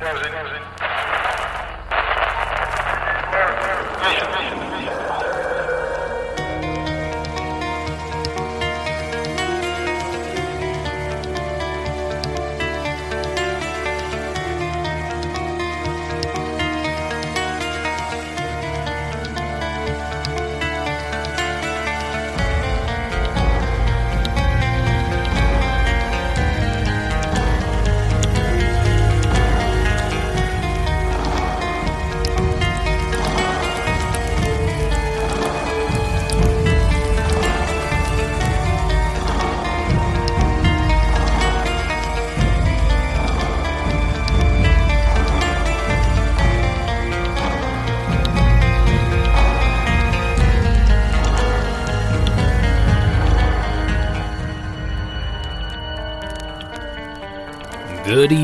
Good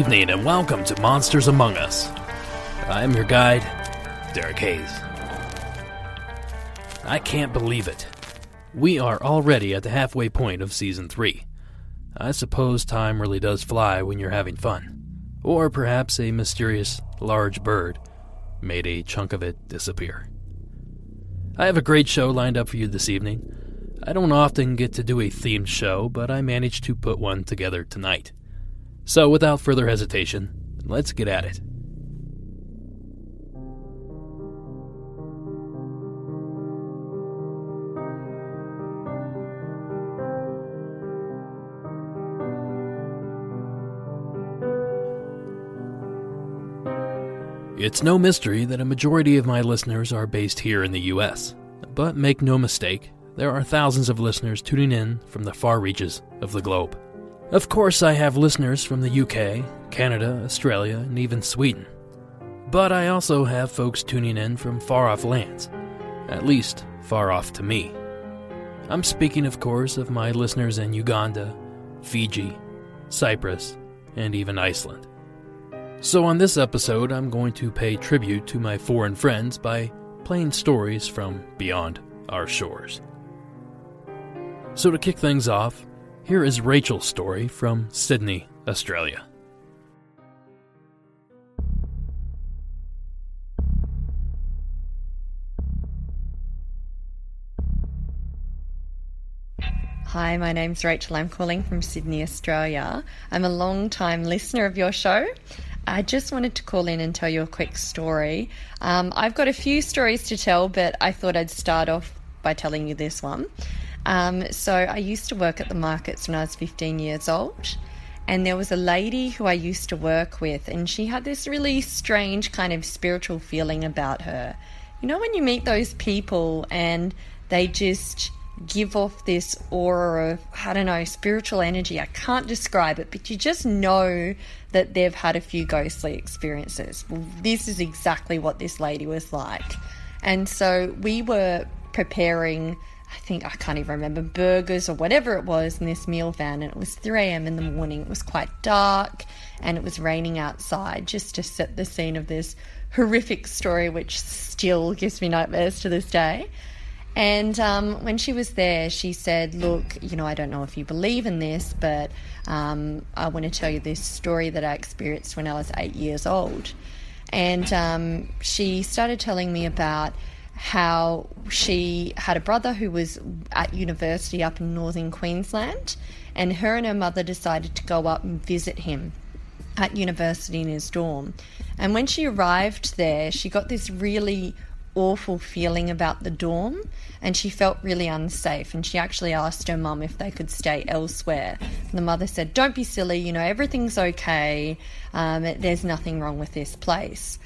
evening and welcome to Monsters Among Us. I'm your guide, Derek Hayes. I can't believe it. We are already at the halfway point of Season 3. I suppose time really does fly when you're having fun. Or perhaps a mysterious large bird made a chunk of it disappear. I have a great show lined up for you this evening. I don't often get to do a themed show, but I managed to put one together tonight. So, without further hesitation, let's get at it. It's no mystery that a majority of my listeners are based here in the US. But make no mistake, there are thousands of listeners tuning in from the far reaches of the globe. Of course, I have listeners from the UK, Canada, Australia, and even Sweden. But I also have folks tuning in from far off lands, at least far off to me. I'm speaking, of course, of my listeners in Uganda, Fiji, Cyprus, and even Iceland. So, on this episode, I'm going to pay tribute to my foreign friends by playing stories from beyond our shores. So, to kick things off, here is Rachel's story from Sydney, Australia. Hi, my name's Rachel. I'm calling from Sydney, Australia. I'm a long time listener of your show. I just wanted to call in and tell you a quick story. Um, I've got a few stories to tell, but I thought I'd start off by telling you this one. Um, so I used to work at the markets when I was 15 years old. And there was a lady who I used to work with, and she had this really strange kind of spiritual feeling about her. You know, when you meet those people and they just give off this aura of, I don't know, spiritual energy. I can't describe it, but you just know that they've had a few ghostly experiences. Well, this is exactly what this lady was like. And so we were preparing I think I can't even remember burgers or whatever it was in this meal van, and it was 3 a.m. in the morning. It was quite dark, and it was raining outside. Just to set the scene of this horrific story, which still gives me nightmares to this day. And um, when she was there, she said, Look, you know, I don't know if you believe in this, but um, I want to tell you this story that I experienced when I was eight years old. And um, she started telling me about how she had a brother who was at university up in northern Queensland, and her and her mother decided to go up and visit him at university in his dorm. And when she arrived there, she got this really awful feeling about the dorm and she felt really unsafe. And she actually asked her mum if they could stay elsewhere. And the mother said don't be silly you know everything's okay. Um, there's nothing wrong with this place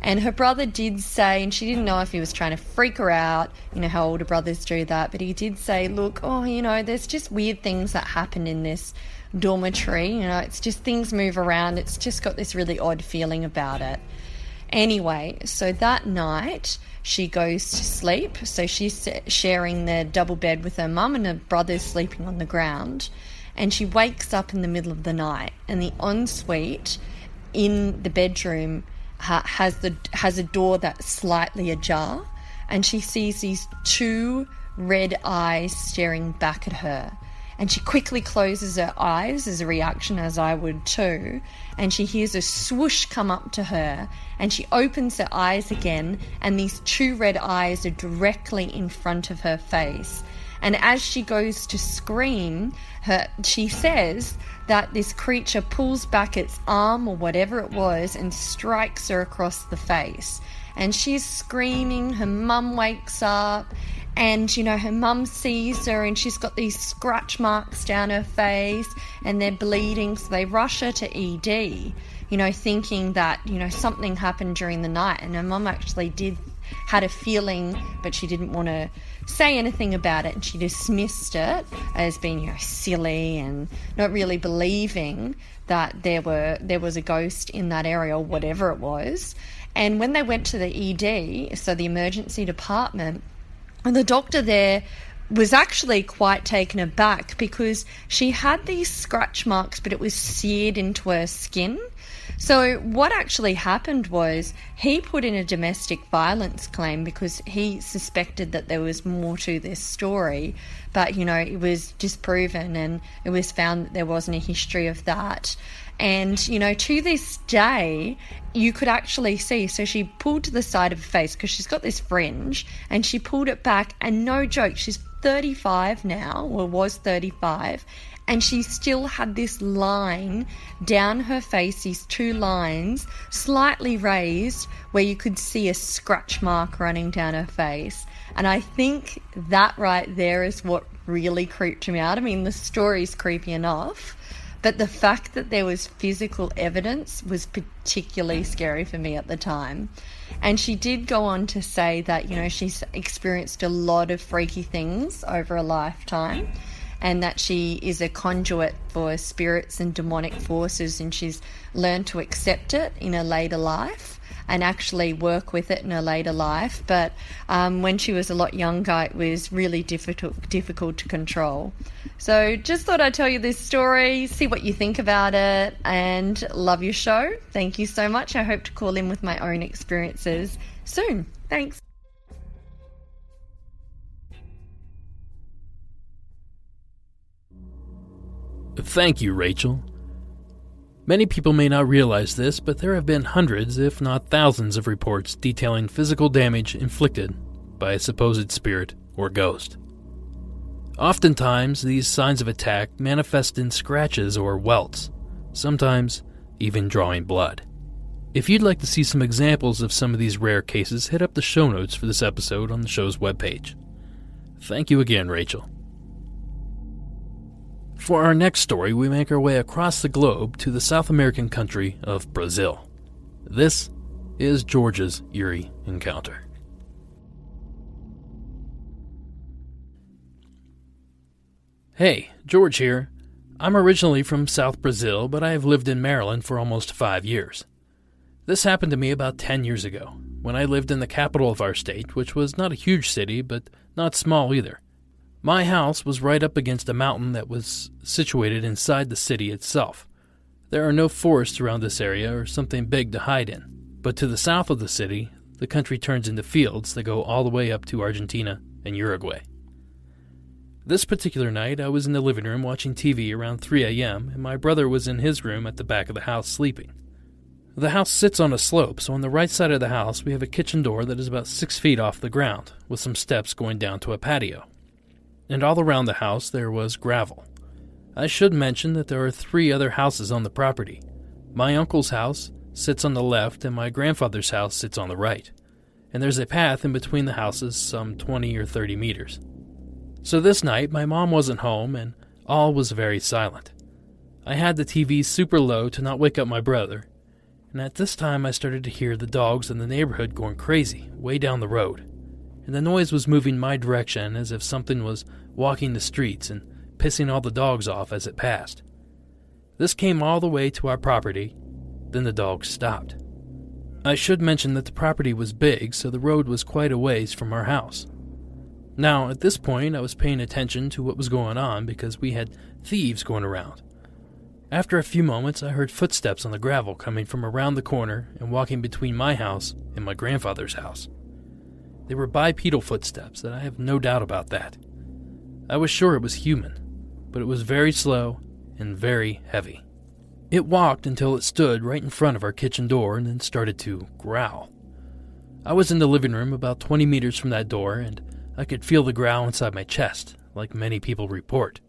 and her brother did say, and she didn't know if he was trying to freak her out, you know how older brothers do that, but he did say, look, oh, you know, there's just weird things that happen in this dormitory. You know, it's just things move around. It's just got this really odd feeling about it. Anyway, so that night she goes to sleep. So she's sharing the double bed with her mum, and her brother's sleeping on the ground. And she wakes up in the middle of the night, and the ensuite in the bedroom has the has a door that's slightly ajar, and she sees these two red eyes staring back at her. and she quickly closes her eyes as a reaction, as I would too. And she hears a swoosh come up to her, and she opens her eyes again, and these two red eyes are directly in front of her face. And as she goes to scream, her, she says that this creature pulls back its arm or whatever it was and strikes her across the face. And she's screaming, her mum wakes up, and you know her mum sees her and she's got these scratch marks down her face and they're bleeding so they rush her to ed you know thinking that you know something happened during the night and her mum actually did had a feeling but she didn't want to say anything about it and she dismissed it as being you know silly and not really believing that there were there was a ghost in that area or whatever it was and when they went to the ed so the emergency department and the doctor there was actually quite taken aback because she had these scratch marks, but it was seared into her skin. So, what actually happened was he put in a domestic violence claim because he suspected that there was more to this story, but you know, it was disproven and it was found that there wasn't a history of that. And, you know, to this day, you could actually see. So she pulled to the side of her face because she's got this fringe and she pulled it back. And no joke, she's 35 now, or was 35, and she still had this line down her face, these two lines, slightly raised, where you could see a scratch mark running down her face. And I think that right there is what really creeped me out. I mean, the story's creepy enough but the fact that there was physical evidence was particularly scary for me at the time. And she did go on to say that, you know, she's experienced a lot of freaky things over a lifetime and that she is a conduit for spirits and demonic forces and she's learned to accept it in a later life and actually work with it in her later life. But um, when she was a lot younger, it was really difficult difficult to control. So just thought I'd tell you this story, see what you think about it, and love your show. Thank you so much. I hope to call in with my own experiences soon. Thanks. Thank you, Rachel. Many people may not realize this, but there have been hundreds, if not thousands, of reports detailing physical damage inflicted by a supposed spirit or ghost. Oftentimes, these signs of attack manifest in scratches or welts, sometimes even drawing blood. If you'd like to see some examples of some of these rare cases, hit up the show notes for this episode on the show's webpage. Thank you again, Rachel. For our next story, we make our way across the globe to the South American country of Brazil. This is George's eerie encounter. Hey, George here. I'm originally from South Brazil, but I have lived in Maryland for almost five years. This happened to me about 10 years ago, when I lived in the capital of our state, which was not a huge city, but not small either. My house was right up against a mountain that was situated inside the city itself. There are no forests around this area or something big to hide in, but to the south of the city, the country turns into fields that go all the way up to Argentina and Uruguay. This particular night, I was in the living room watching TV around 3 a.m., and my brother was in his room at the back of the house sleeping. The house sits on a slope, so on the right side of the house, we have a kitchen door that is about six feet off the ground, with some steps going down to a patio and all around the house there was gravel. I should mention that there are three other houses on the property. My uncle's house sits on the left, and my grandfather's house sits on the right, and there's a path in between the houses some 20 or 30 meters. So this night, my mom wasn't home, and all was very silent. I had the TV super low to not wake up my brother, and at this time I started to hear the dogs in the neighborhood going crazy way down the road and the noise was moving my direction as if something was walking the streets and pissing all the dogs off as it passed. This came all the way to our property, then the dogs stopped. I should mention that the property was big, so the road was quite a ways from our house. Now, at this point, I was paying attention to what was going on because we had thieves going around. After a few moments, I heard footsteps on the gravel coming from around the corner and walking between my house and my grandfather's house. They were bipedal footsteps, and I have no doubt about that. I was sure it was human. but it was very slow and very heavy. It walked until it stood right in front of our kitchen door and then started to growl. I was in the living room about 20 meters from that door, and I could feel the growl inside my chest, like many people report.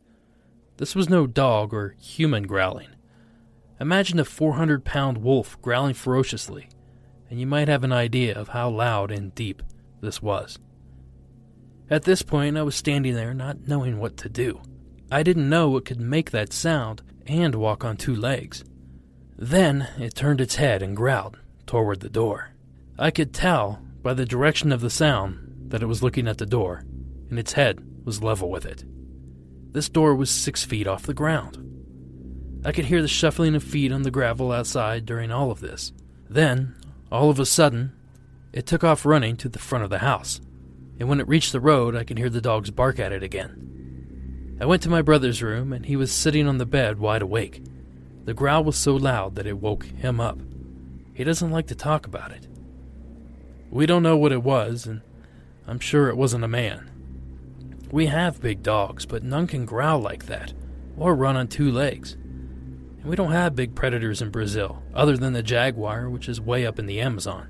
This was no dog or human growling. Imagine a 400 pound wolf growling ferociously, and you might have an idea of how loud and deep this was. At this point, I was standing there not knowing what to do. I didn't know it could make that sound and walk on two legs. Then it turned its head and growled toward the door. I could tell by the direction of the sound that it was looking at the door, and its head was level with it. This door was six feet off the ground. I could hear the shuffling of feet on the gravel outside during all of this. Then, all of a sudden, it took off running to the front of the house and when it reached the road, I could hear the dogs bark at it again. I went to my brother's room, and he was sitting on the bed wide awake. The growl was so loud that it woke him up. He doesn't like to talk about it. We don't know what it was, and I'm sure it wasn't a man. We have big dogs, but none can growl like that, or run on two legs. And we don't have big predators in Brazil, other than the jaguar, which is way up in the Amazon.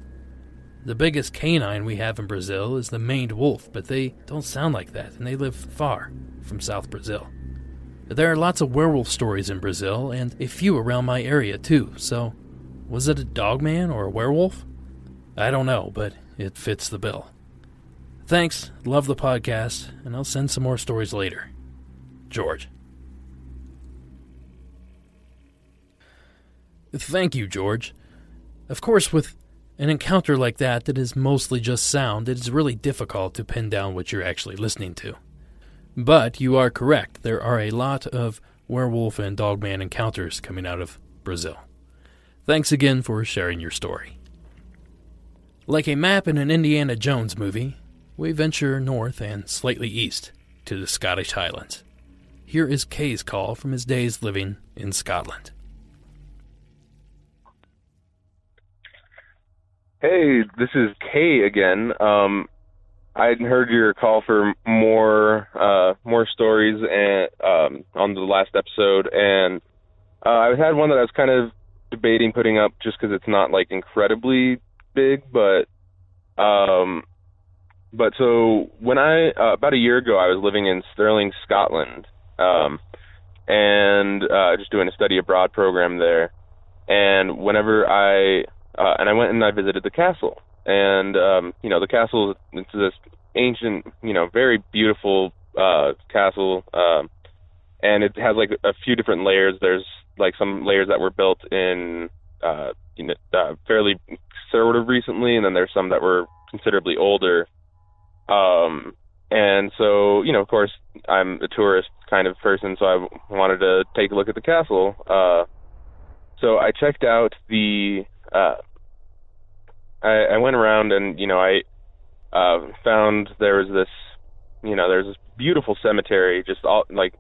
The biggest canine we have in Brazil is the maned wolf, but they don't sound like that, and they live far from South Brazil. There are lots of werewolf stories in Brazil, and a few around my area too, so was it a dogman or a werewolf? I don't know, but it fits the bill. Thanks, love the podcast, and I'll send some more stories later. George. Thank you, George. Of course, with an encounter like that, that is mostly just sound, it is really difficult to pin down what you're actually listening to. But you are correct, there are a lot of werewolf and dogman encounters coming out of Brazil. Thanks again for sharing your story. Like a map in an Indiana Jones movie, we venture north and slightly east to the Scottish Highlands. Here is Kay's call from his days living in Scotland. Hey, this is Kay again. Um, I heard your call for more uh, more stories and um, on the last episode, and uh, I had one that I was kind of debating putting up just because it's not like incredibly big, but um, but so when I uh, about a year ago I was living in Stirling, Scotland, um, and uh, just doing a study abroad program there, and whenever I uh, and I went and I visited the castle. And um, you know, the castle is this ancient, you know, very beautiful uh, castle, um, and it has like a few different layers. There's like some layers that were built in, uh, you know, uh, fairly sort of recently, and then there's some that were considerably older. Um, and so, you know, of course, I'm a tourist kind of person, so I wanted to take a look at the castle. Uh, so I checked out the uh, I, I went around and you know I uh, found there was this you know there's this beautiful cemetery just all like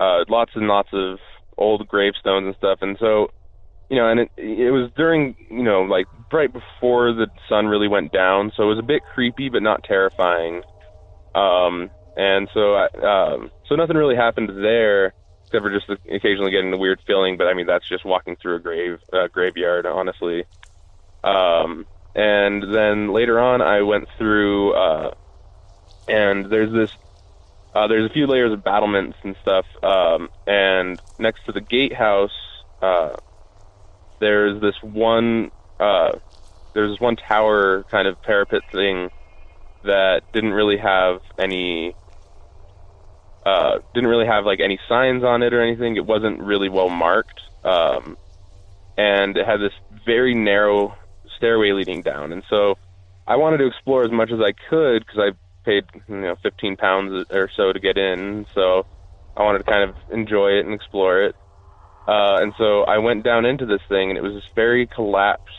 uh, lots and lots of old gravestones and stuff. And so you know and it it was during you know like right before the sun really went down. So it was a bit creepy but not terrifying. Um and so I um so nothing really happened there except for just occasionally getting the weird feeling. But I mean that's just walking through a grave uh, graveyard honestly um, and then later on, I went through, uh, and there's this, uh, there's a few layers of battlements and stuff. Um, and next to the gatehouse, uh, there's this one, uh, there's this one tower kind of parapet thing that didn't really have any uh, didn't really have like any signs on it or anything. It wasn't really well marked, um, and it had this very narrow stairway leading down. And so I wanted to explore as much as I could because I paid you know 15 pounds or so to get in. So I wanted to kind of enjoy it and explore it. Uh, and so I went down into this thing, and it was this very collapsed,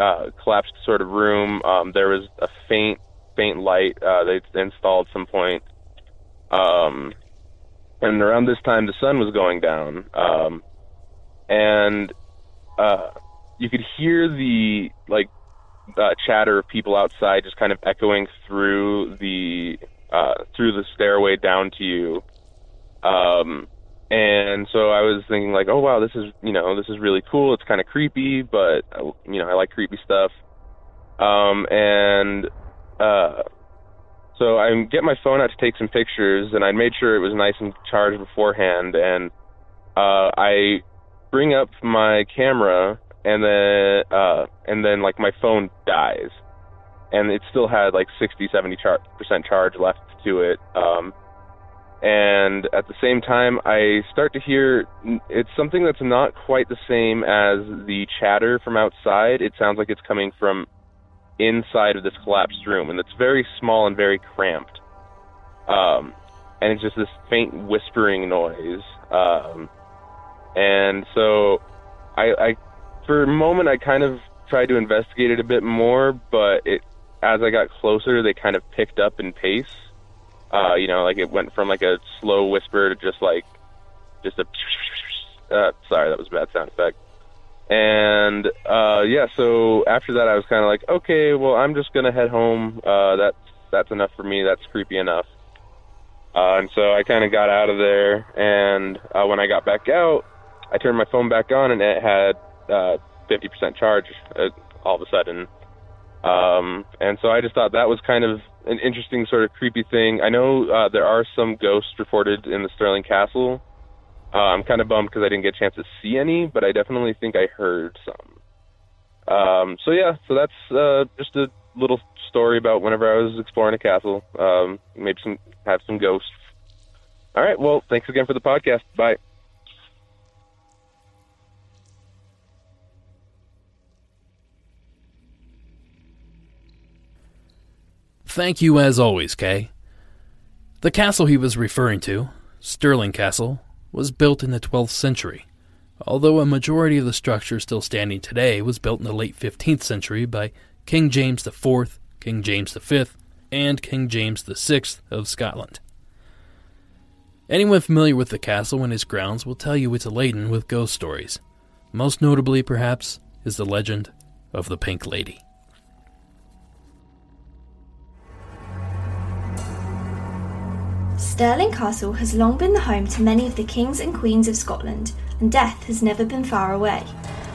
uh, collapsed sort of room. Um, there was a faint, faint light uh, they installed some point. Um, and around this time, the sun was going down. Um, and uh, you could hear the like uh, chatter of people outside just kind of echoing through the uh, through the stairway down to you. Um, and so I was thinking like, oh wow, this is you know this is really cool. It's kind of creepy, but you know I like creepy stuff. Um, and uh, so I get my phone out to take some pictures, and I made sure it was nice and charged beforehand. And uh, I bring up my camera, and then uh, and then like my phone dies, and it still had like 60, 70 char- percent charge left to it. Um, and at the same time, I start to hear it's something that's not quite the same as the chatter from outside. It sounds like it's coming from inside of this collapsed room, and it's very small and very cramped. Um, and it's just this faint whispering noise. Um, and so, I, I, for a moment, I kind of tried to investigate it a bit more, but it, as I got closer, they kind of picked up in pace. Uh, you know, like it went from like a slow whisper to just like, just a. Uh, sorry, that was a bad sound effect. And uh, yeah, so after that, I was kind of like, okay, well, I'm just gonna head home. Uh, that's that's enough for me. That's creepy enough. Uh, and so I kind of got out of there. And uh, when I got back out, I turned my phone back on, and it had uh, 50% charge uh, all of a sudden. Um, and so I just thought that was kind of an interesting sort of creepy thing. I know uh, there are some ghosts reported in the Stirling Castle, uh, I'm kind of bummed because I didn't get a chance to see any, but I definitely think I heard some. Um, so yeah, so that's uh, just a little story about whenever I was exploring a castle. Um, maybe some have some ghosts. All right. Well, thanks again for the podcast. Bye. Thank you as always, Kay. The castle he was referring to, Stirling Castle, was built in the 12th century, although a majority of the structure still standing today was built in the late 15th century by King James IV, King James V, and King James VI of Scotland. Anyone familiar with the castle and its grounds will tell you it's laden with ghost stories. Most notably, perhaps, is the legend of the Pink Lady. Stirling Castle has long been the home to many of the kings and queens of Scotland, and death has never been far away.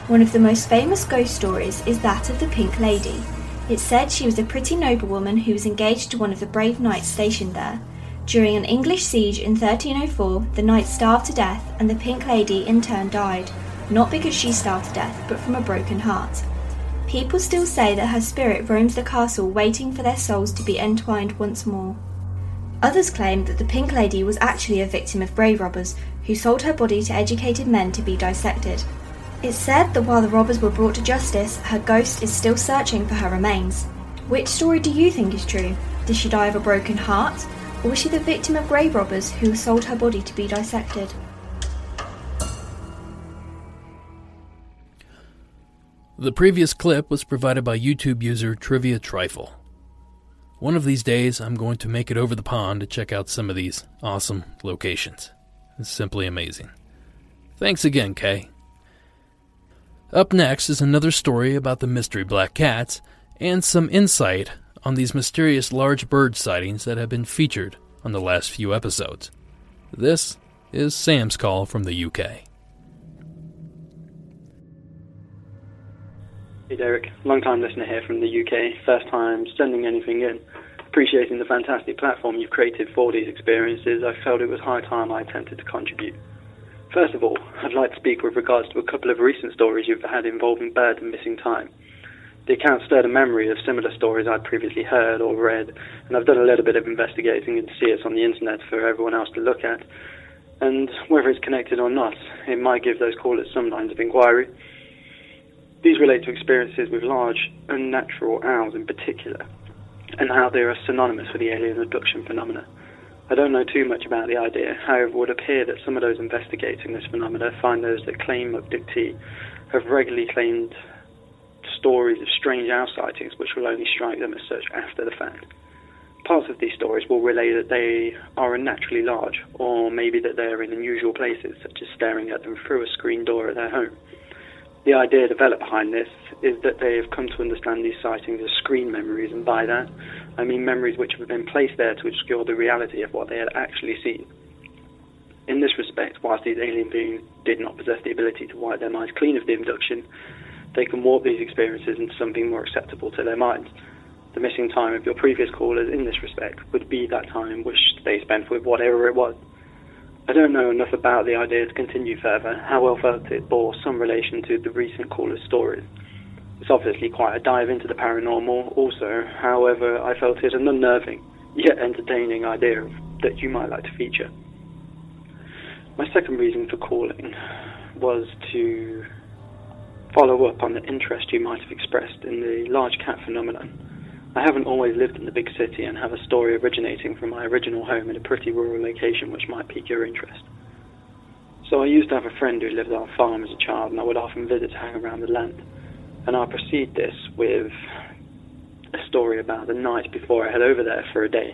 One of the most famous ghost stories is that of the Pink Lady. It's said she was a pretty noblewoman who was engaged to one of the brave knights stationed there. During an English siege in 1304, the knight starved to death, and the Pink Lady in turn died, not because she starved to death, but from a broken heart. People still say that her spirit roams the castle waiting for their souls to be entwined once more. Others claim that the Pink Lady was actually a victim of grave robbers who sold her body to educated men to be dissected. It's said that while the robbers were brought to justice, her ghost is still searching for her remains. Which story do you think is true? Did she die of a broken heart? Or was she the victim of grave robbers who sold her body to be dissected? The previous clip was provided by YouTube user Trivia Trifle. One of these days, I'm going to make it over the pond to check out some of these awesome locations. It's simply amazing. Thanks again, Kay. Up next is another story about the mystery black cats and some insight on these mysterious large bird sightings that have been featured on the last few episodes. This is Sam's call from the UK. Hey Derek, long time listener here from the UK, first time sending anything in. Appreciating the fantastic platform you've created for these experiences, I felt it was high time I attempted to contribute. First of all, I'd like to speak with regards to a couple of recent stories you've had involving birds and missing time. The account stirred a memory of similar stories I'd previously heard or read, and I've done a little bit of investigating and see it's on the internet for everyone else to look at. And whether it's connected or not, it might give those callers some lines of inquiry. These relate to experiences with large, unnatural owls in particular, and how they are synonymous with the alien abduction phenomena. I don't know too much about the idea, however, it would appear that some of those investigating this phenomena find those that claim abductee have regularly claimed stories of strange owl sightings which will only strike them as such after the fact. Parts of these stories will relay that they are unnaturally large, or maybe that they are in unusual places, such as staring at them through a screen door at their home. The idea developed behind this is that they have come to understand these sightings as screen memories, and by that, I mean memories which have been placed there to obscure the reality of what they had actually seen. In this respect, whilst these alien beings did not possess the ability to wipe their minds clean of the abduction, they can warp these experiences into something more acceptable to their minds. The missing time of your previous callers in this respect would be that time which they spent with whatever it was. I don't know enough about the idea to continue further, however it bore some relation to the recent caller's stories. It's obviously quite a dive into the paranormal also, however I felt it an unnerving, yet entertaining idea that you might like to feature. My second reason for calling was to follow up on the interest you might have expressed in the large cat phenomenon. I haven't always lived in the big city and have a story originating from my original home in a pretty rural location which might pique your interest. So I used to have a friend who lived on a farm as a child and I would often visit to hang around the land. And I'll proceed this with a story about the night before I head over there for a day.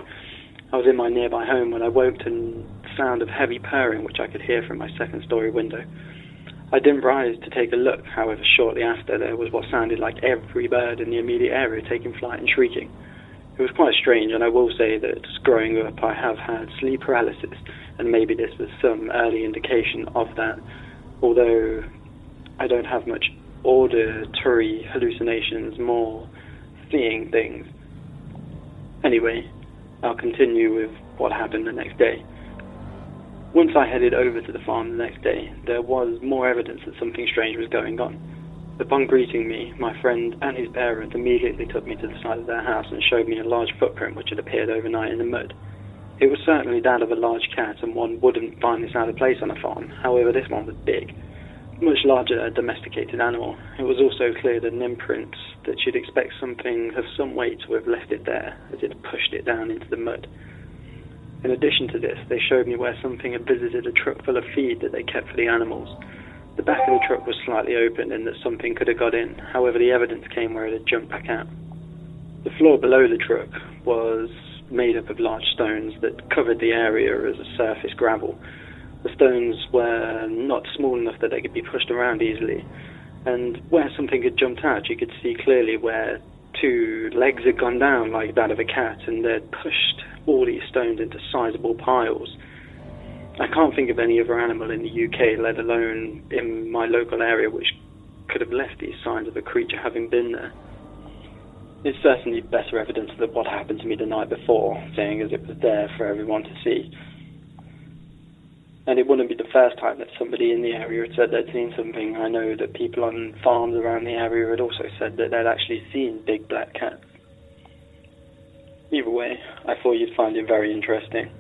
I was in my nearby home when I woke to the sound of heavy purring which I could hear from my second story window. I didn't rise to take a look, however, shortly after there was what sounded like every bird in the immediate area taking flight and shrieking. It was quite strange, and I will say that growing up I have had sleep paralysis, and maybe this was some early indication of that, although I don't have much auditory hallucinations, more seeing things. Anyway, I'll continue with what happened the next day. Once I headed over to the farm the next day, there was more evidence that something strange was going on. Upon greeting me, my friend and his parents immediately took me to the side of their house and showed me a large footprint which had appeared overnight in the mud. It was certainly that of a large cat, and one wouldn't find this out of place on a farm. However, this one was big, much larger a domesticated animal. It was also clear that an imprint that you'd expect something of some weight to have left it there, as it pushed it down into the mud. In addition to this, they showed me where something had visited a truck full of feed that they kept for the animals. The back of the truck was slightly open and that something could have got in, however, the evidence came where it had jumped back out. The floor below the truck was made up of large stones that covered the area as a surface gravel. The stones were not small enough that they could be pushed around easily, and where something had jumped out, you could see clearly where two legs had gone down like that of a cat and they'd pushed all these stones into sizable piles. I can't think of any other animal in the UK, let alone in my local area, which could have left these signs of a creature having been there. It's certainly better evidence of what happened to me the night before, seeing as it was there for everyone to see. And it wouldn't be the first time that somebody in the area had said they'd seen something. I know that people on farms around the area had also said that they'd actually seen big black cats. Either way, I thought you'd find it very interesting.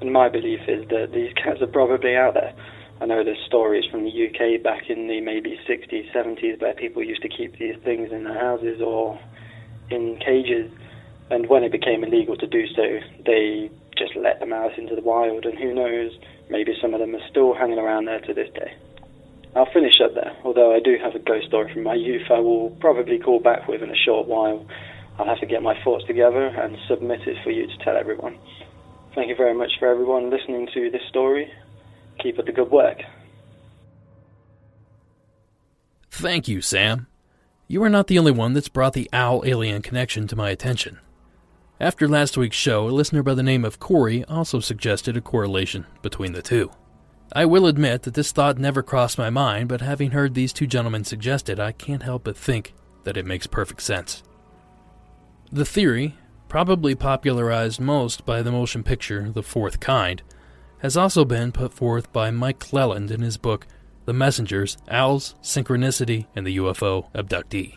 And my belief is that these cats are probably out there. I know there's stories from the UK back in the maybe 60s, 70s where people used to keep these things in their houses or in cages. And when it became illegal to do so, they just let them out into the wild. And who knows, maybe some of them are still hanging around there to this day. I'll finish up there, although I do have a ghost story from my youth I will probably call back with in a short while. I'll have to get my thoughts together and submit it for you to tell everyone. Thank you very much for everyone listening to this story. Keep up the good work. Thank you, Sam. You are not the only one that's brought the owl alien connection to my attention. After last week's show, a listener by the name of Corey also suggested a correlation between the two. I will admit that this thought never crossed my mind, but having heard these two gentlemen suggest it, I can't help but think that it makes perfect sense. The theory, probably popularized most by the motion picture The Fourth Kind, has also been put forth by Mike Clelland in his book The Messengers Owls, Synchronicity, and the UFO Abductee.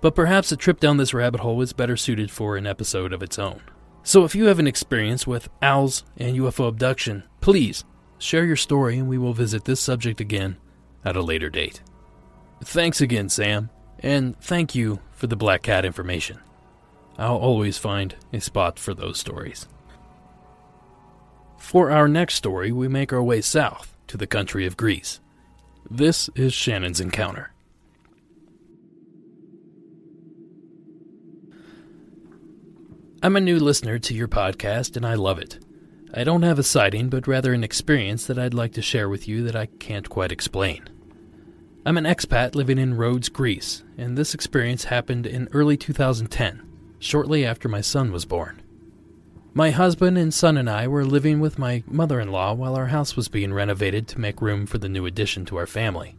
But perhaps a trip down this rabbit hole is better suited for an episode of its own. So if you have an experience with owls and UFO abduction, please share your story and we will visit this subject again at a later date. Thanks again, Sam, and thank you for the Black Cat information. I'll always find a spot for those stories. For our next story, we make our way south to the country of Greece. This is Shannon's Encounter. I'm a new listener to your podcast and I love it. I don't have a sighting, but rather an experience that I'd like to share with you that I can't quite explain. I'm an expat living in Rhodes, Greece, and this experience happened in early 2010, shortly after my son was born. My husband and son and I were living with my mother in law while our house was being renovated to make room for the new addition to our family.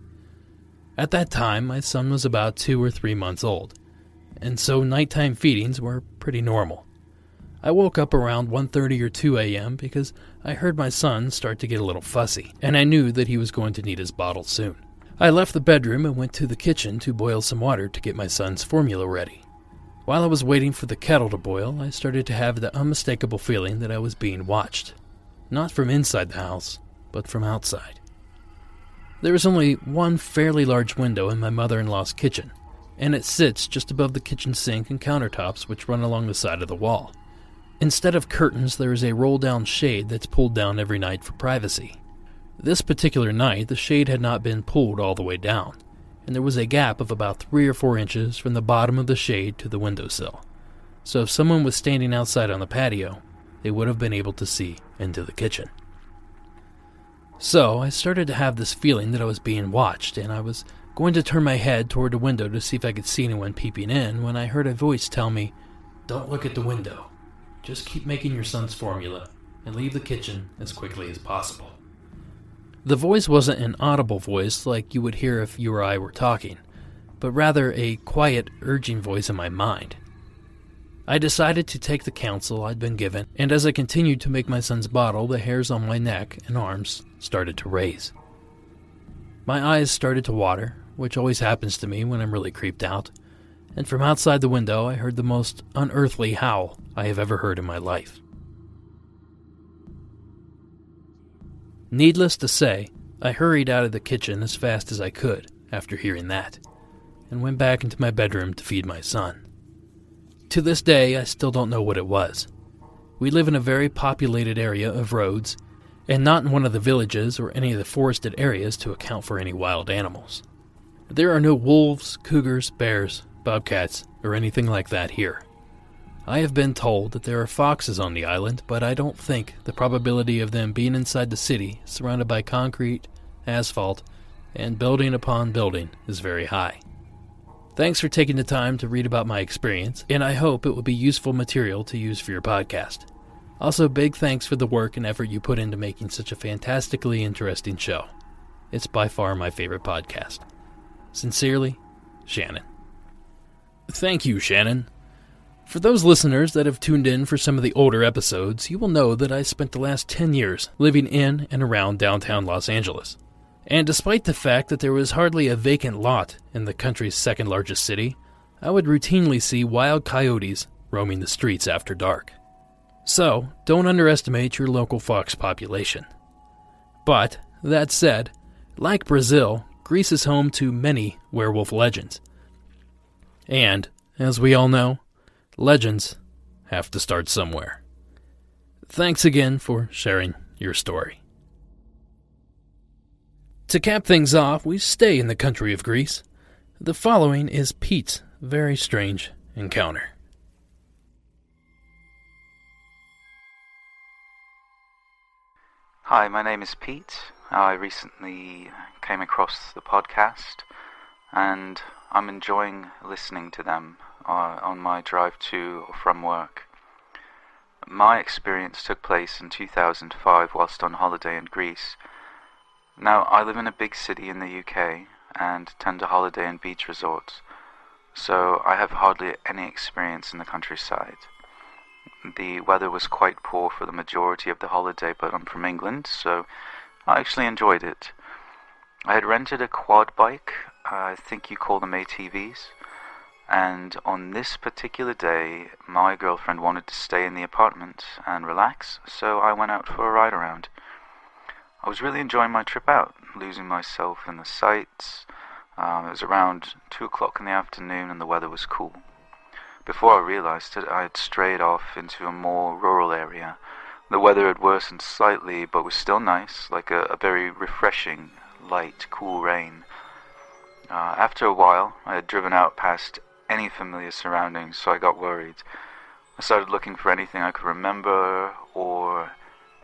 At that time, my son was about two or three months old, and so nighttime feedings were pretty normal. I woke up around 1:30 or 2 a.m. because I heard my son start to get a little fussy, and I knew that he was going to need his bottle soon. I left the bedroom and went to the kitchen to boil some water to get my son's formula ready. While I was waiting for the kettle to boil, I started to have the unmistakable feeling that I was being watched. Not from inside the house, but from outside. There is only one fairly large window in my mother in law's kitchen, and it sits just above the kitchen sink and countertops which run along the side of the wall. Instead of curtains, there is a roll down shade that's pulled down every night for privacy. This particular night, the shade had not been pulled all the way down and there was a gap of about three or four inches from the bottom of the shade to the windowsill. So if someone was standing outside on the patio, they would have been able to see into the kitchen. So I started to have this feeling that I was being watched, and I was going to turn my head toward the window to see if I could see anyone peeping in when I heard a voice tell me, Don't look at the window. Just keep making your son's formula and leave the kitchen as quickly as possible. The voice wasn't an audible voice like you would hear if you or I were talking, but rather a quiet, urging voice in my mind. I decided to take the counsel I'd been given, and as I continued to make my son's bottle, the hairs on my neck and arms started to raise. My eyes started to water, which always happens to me when I'm really creeped out, and from outside the window I heard the most unearthly howl I have ever heard in my life. Needless to say, I hurried out of the kitchen as fast as I could after hearing that, and went back into my bedroom to feed my son. To this day, I still don't know what it was. We live in a very populated area of Rhodes, and not in one of the villages or any of the forested areas to account for any wild animals. There are no wolves, cougars, bears, bobcats, or anything like that here. I have been told that there are foxes on the island, but I don't think the probability of them being inside the city, surrounded by concrete, asphalt, and building upon building, is very high. Thanks for taking the time to read about my experience, and I hope it will be useful material to use for your podcast. Also, big thanks for the work and effort you put into making such a fantastically interesting show. It's by far my favorite podcast. Sincerely, Shannon. Thank you, Shannon. For those listeners that have tuned in for some of the older episodes, you will know that I spent the last 10 years living in and around downtown Los Angeles. And despite the fact that there was hardly a vacant lot in the country's second largest city, I would routinely see wild coyotes roaming the streets after dark. So, don't underestimate your local fox population. But, that said, like Brazil, Greece is home to many werewolf legends. And, as we all know, Legends have to start somewhere. Thanks again for sharing your story. To cap things off, we stay in the country of Greece. The following is Pete's very strange encounter. Hi, my name is Pete. I recently came across the podcast and I'm enjoying listening to them uh, on my drive to or from work. My experience took place in 2005 whilst on holiday in Greece. Now, I live in a big city in the UK and tend to holiday in beach resorts, so I have hardly any experience in the countryside. The weather was quite poor for the majority of the holiday, but I'm from England, so I actually enjoyed it. I had rented a quad bike, I think you call them ATVs, and on this particular day, my girlfriend wanted to stay in the apartment and relax, so I went out for a ride around. I was really enjoying my trip out, losing myself in the sights. Um, it was around 2 o'clock in the afternoon and the weather was cool. Before I realized it, I had strayed off into a more rural area. The weather had worsened slightly, but was still nice, like a, a very refreshing, light, cool rain. Uh, after a while, I had driven out past any familiar surroundings, so I got worried. I started looking for anything I could remember or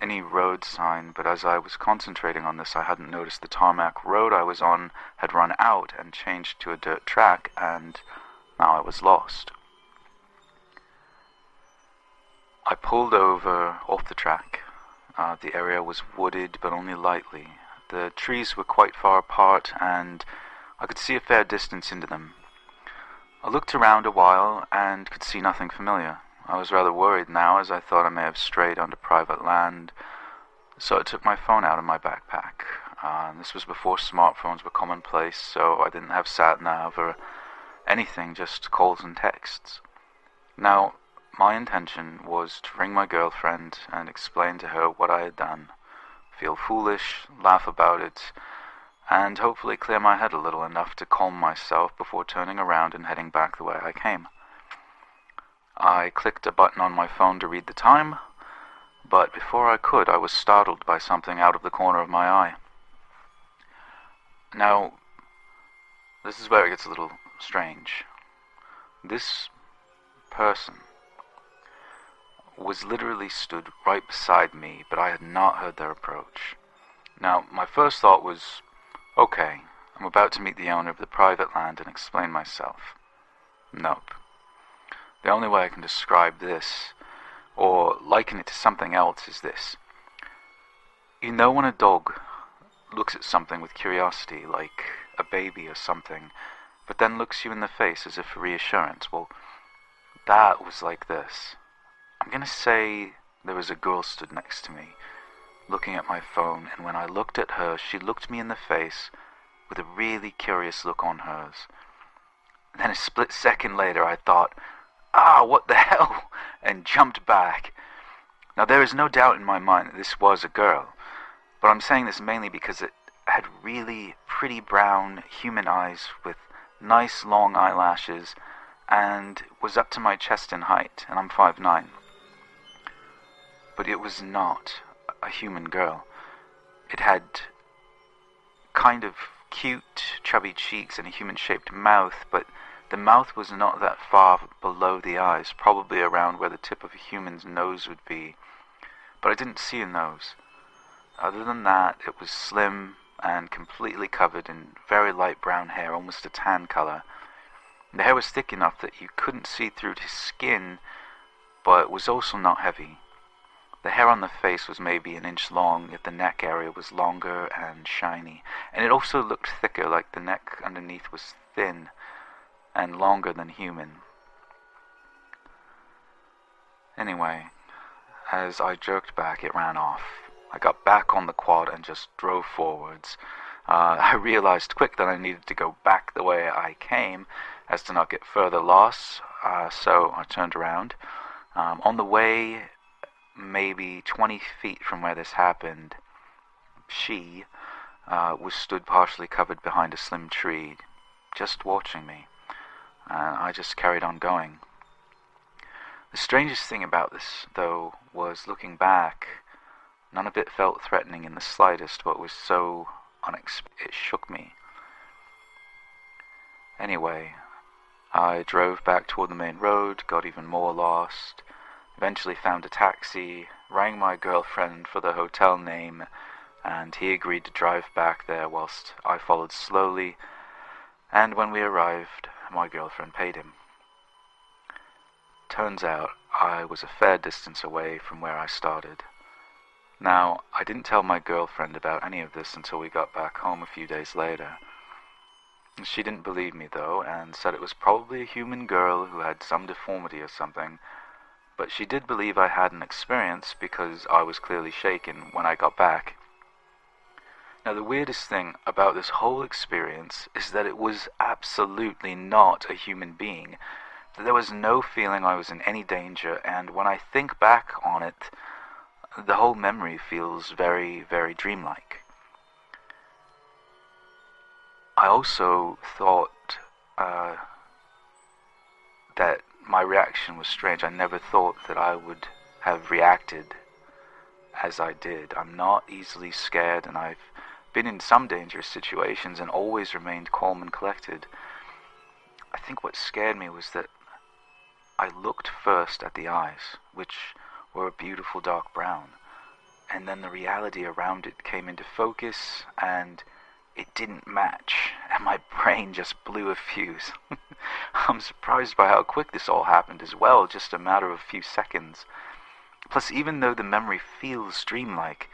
any road sign, but as I was concentrating on this, I hadn't noticed the tarmac road I was on had run out and changed to a dirt track, and now I was lost. I pulled over off the track. Uh, the area was wooded, but only lightly. The trees were quite far apart, and I could see a fair distance into them. I looked around a while and could see nothing familiar. I was rather worried now, as I thought I may have strayed onto private land, so I took my phone out of my backpack. Uh, this was before smartphones were commonplace, so I didn't have sat nav or anything, just calls and texts. Now, my intention was to ring my girlfriend and explain to her what I had done, feel foolish, laugh about it, and hopefully clear my head a little enough to calm myself before turning around and heading back the way I came. I clicked a button on my phone to read the time, but before I could, I was startled by something out of the corner of my eye. Now, this is where it gets a little strange. This person was literally stood right beside me, but I had not heard their approach. Now, my first thought was, okay, I'm about to meet the owner of the private land and explain myself. Nope. The only way I can describe this, or liken it to something else, is this. You know when a dog looks at something with curiosity, like a baby or something, but then looks you in the face as if for reassurance? Well, that was like this. I'm gonna say there was a girl stood next to me, looking at my phone, and when I looked at her, she looked me in the face with a really curious look on hers. Then a split second later, I thought, ah, what the hell, and jumped back. Now, there is no doubt in my mind that this was a girl, but I'm saying this mainly because it had really pretty brown human eyes with nice long eyelashes and was up to my chest in height, and I'm five nine. But it was not a human girl. It had kind of cute, chubby cheeks and a human shaped mouth, but the mouth was not that far below the eyes, probably around where the tip of a human's nose would be, but I didn't see a nose. Other than that, it was slim and completely covered in very light brown hair, almost a tan color. The hair was thick enough that you couldn't see through his skin, but was also not heavy. The hair on the face was maybe an inch long, yet the neck area was longer and shiny, and it also looked thicker, like the neck underneath was thin and longer than human. Anyway, as I jerked back, it ran off. I got back on the quad and just drove forwards. Uh, I realized quick that I needed to go back the way I came as to not get further loss, uh, so I turned around. Um, on the way, maybe 20 feet from where this happened, she uh, was stood partially covered behind a slim tree, just watching me and I just carried on going. The strangest thing about this, though, was looking back, none of it felt threatening in the slightest, but was so unexpected it shook me. Anyway, I drove back toward the main road, got even more lost, eventually found a taxi, rang my girlfriend for the hotel name, and he agreed to drive back there whilst I followed slowly, and when we arrived, my girlfriend paid him. Turns out I was a fair distance away from where I started. Now, I didn't tell my girlfriend about any of this until we got back home a few days later. She didn't believe me, though, and said it was probably a human girl who had some deformity or something, but she did believe I had an experience because I was clearly shaken when I got back. Now, the weirdest thing about this whole experience is that it was absolutely not a human being. That there was no feeling I was in any danger, and when I think back on it, the whole memory feels very, very dreamlike. I also thought uh, that my reaction was strange. I never thought that I would have reacted as I did. I'm not easily scared, and I've been in some dangerous situations and always remained calm and collected. I think what scared me was that I looked first at the eyes, which were a beautiful dark brown, and then the reality around it came into focus and it didn't match, and my brain just blew a fuse. I'm surprised by how quick this all happened as well, just a matter of a few seconds. Plus, even though the memory feels dreamlike,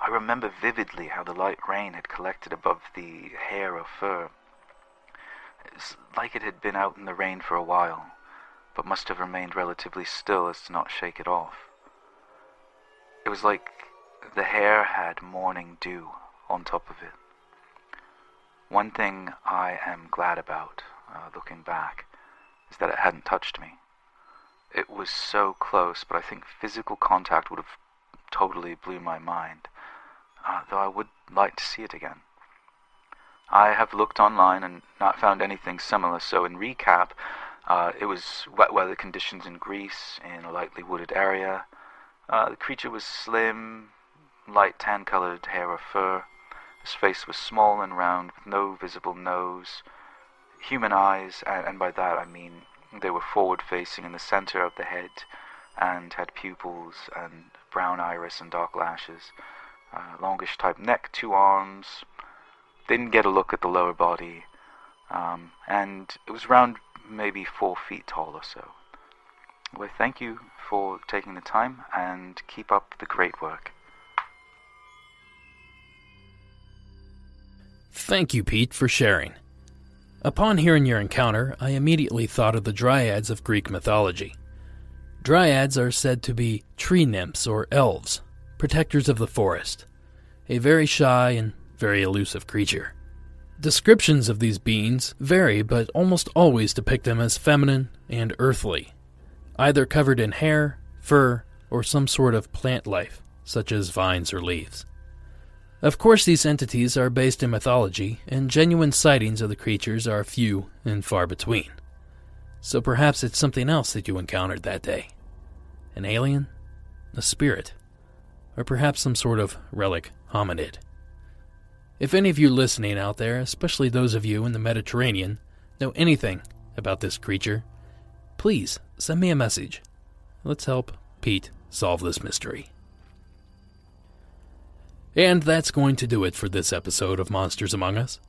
I remember vividly how the light rain had collected above the hair or fur. It's like it had been out in the rain for a while, but must have remained relatively still as to not shake it off. It was like the hair had morning dew on top of it. One thing I am glad about, uh, looking back, is that it hadn't touched me. It was so close, but I think physical contact would have totally blew my mind, uh, though I would like to see it again. I have looked online and not found anything similar, so in recap, uh, it was wet weather conditions in Greece, in a lightly wooded area. Uh, the creature was slim, light tan colored hair or fur. His face was small and round, with no visible nose. Human eyes, and, and by that I mean they were forward facing in the center of the head and had pupils and brown iris and dark lashes. Uh, longish type neck, two arms. Didn't get a look at the lower body. Um, and it was around maybe four feet tall or so. Well, thank you for taking the time and keep up the great work. Thank you, Pete, for sharing. Upon hearing your encounter, I immediately thought of the dryads of Greek mythology. Dryads are said to be tree nymphs or elves, protectors of the forest, a very shy and very elusive creature. Descriptions of these beings vary, but almost always depict them as feminine and earthly, either covered in hair, fur, or some sort of plant life, such as vines or leaves. Of course, these entities are based in mythology, and genuine sightings of the creatures are few and far between. So perhaps it's something else that you encountered that day an alien, a spirit, or perhaps some sort of relic hominid. If any of you listening out there, especially those of you in the Mediterranean, know anything about this creature, please send me a message. Let's help Pete solve this mystery. And that's going to do it for this episode of Monsters Among Us.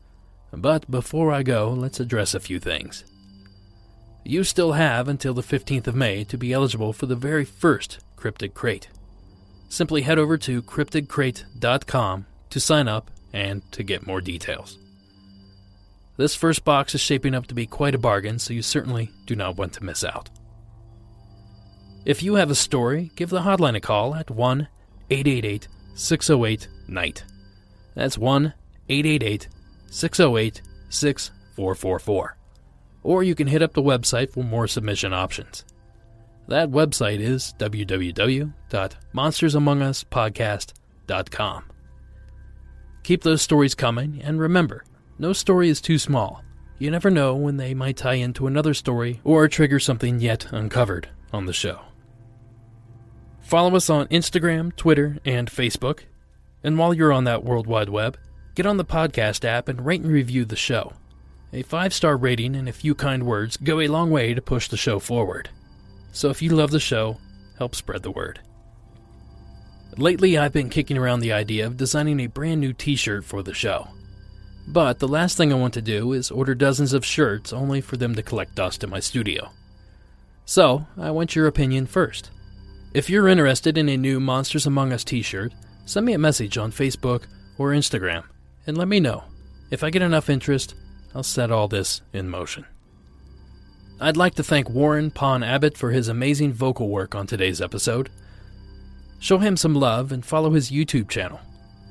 But before I go, let's address a few things. You still have until the 15th of May to be eligible for the very first Cryptid Crate. Simply head over to cryptidcrate.com to sign up and to get more details. This first box is shaping up to be quite a bargain, so you certainly do not want to miss out. If you have a story, give the hotline a call at 1 888 608 NIGHT. That's 1 888 608 6444. Or you can hit up the website for more submission options. That website is www.monstersamonguspodcast.com. Keep those stories coming, and remember, no story is too small. You never know when they might tie into another story or trigger something yet uncovered on the show. Follow us on Instagram, Twitter, and Facebook. And while you're on that World Wide Web, get on the podcast app and rate and review the show. A five star rating and a few kind words go a long way to push the show forward. So if you love the show, help spread the word. Lately, I've been kicking around the idea of designing a brand new t shirt for the show. But the last thing I want to do is order dozens of shirts only for them to collect dust in my studio. So, I want your opinion first. If you're interested in a new Monsters Among Us t shirt, send me a message on Facebook or Instagram and let me know. If I get enough interest, I'll set all this in motion. I'd like to thank Warren Pon Abbott for his amazing vocal work on today's episode. Show him some love and follow his YouTube channel.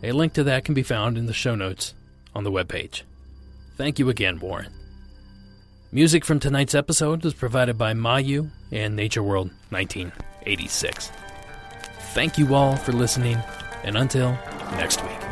A link to that can be found in the show notes on the webpage. Thank you again, Warren. Music from tonight's episode was provided by Mayu and Nature World 1986. Thank you all for listening, and until next week.